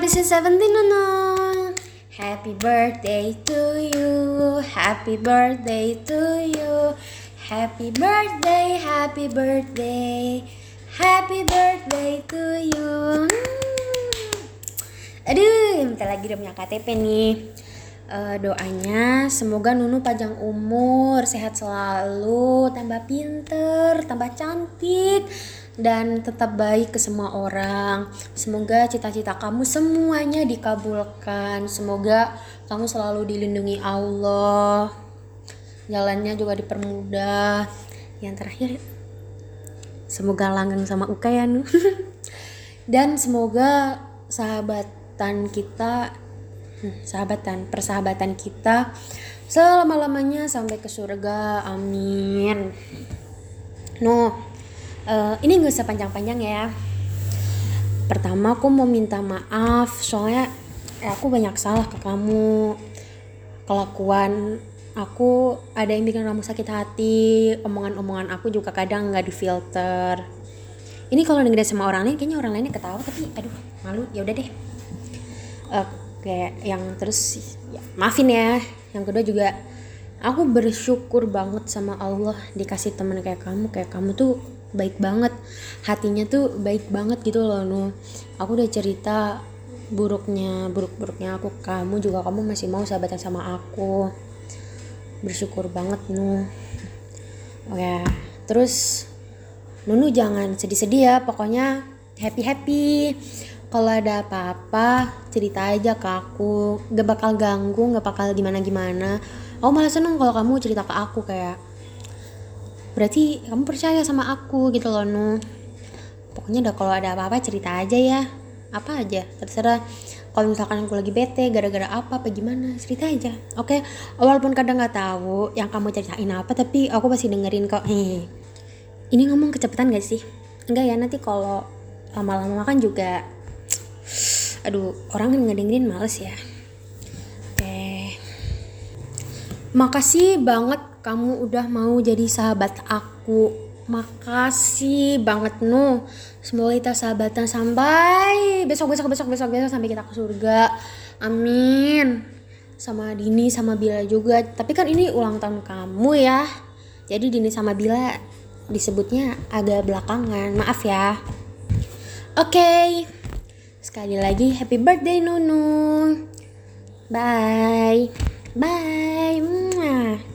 Happy 17 Nunu. Happy birthday to you. Happy birthday to you. Happy birthday, happy birthday. Happy birthday to you. Aduh, minta lagi udah punya KTP nih. Eh, doanya semoga Nunu panjang umur, sehat selalu, tambah pinter, tambah cantik, dan tetap baik ke semua orang. Semoga cita-cita kamu semuanya dikabulkan. Semoga kamu selalu dilindungi Allah. Jalannya juga dipermudah. Yang terakhir, semoga langgeng sama Uka ya Nu. dan semoga sahabatan kita hmm, sahabatan persahabatan kita selama lamanya sampai ke surga amin no uh, ini gak usah panjang-panjang ya. Pertama aku mau minta maaf soalnya aku banyak salah ke kamu. Kelakuan aku ada yang bikin kamu sakit hati. Omongan-omongan aku juga kadang nggak difilter. Ini kalau dengerin sama orang lain kayaknya orang lainnya ketawa tapi aduh malu. Ya udah deh. Uh, kayak yang terus ya, maafin ya. Yang kedua juga aku bersyukur banget sama Allah dikasih teman kayak kamu. Kayak kamu tuh baik banget. Hatinya tuh baik banget gitu loh nu aku udah cerita buruknya buruk-buruknya aku kamu juga. Kamu masih mau sahabatan sama aku. Bersyukur banget nu ya terus Nunu jangan sedih-sedih ya. Pokoknya happy happy kalau ada apa-apa cerita aja ke aku. Gak bakal ganggu gak bakal gimana gimana aku malah seneng kalau kamu cerita ke aku kayak berarti kamu percaya sama aku gitu loh nu. Pokoknya udah kalau ada apa-apa cerita aja ya. Apa aja terserah. Kalau misalkan aku lagi bete gara-gara apa apa gimana cerita aja. Oke? Okay? walaupun kadang nggak tahu yang kamu ceritain apa tapi aku pasti dengerin kok. Hehe ini ngomong kecepatan gak sih? Enggak ya nanti kalau lama-lama kan juga aduh orang ngedengerin males ya makasih banget kamu udah mau jadi sahabat aku. Makasih banget nu. Semoga kita sahabatan sampai besok besok besok besok besok sampai kita ke surga. Amin. Sama Dini sama Bila juga. Tapi kan ini ulang tahun kamu ya. Jadi Dini sama Bila disebutnya agak belakangan. Maaf ya. Oke. Okay. Sekali lagi happy birthday Nunu. Bye. Bye. Mwah.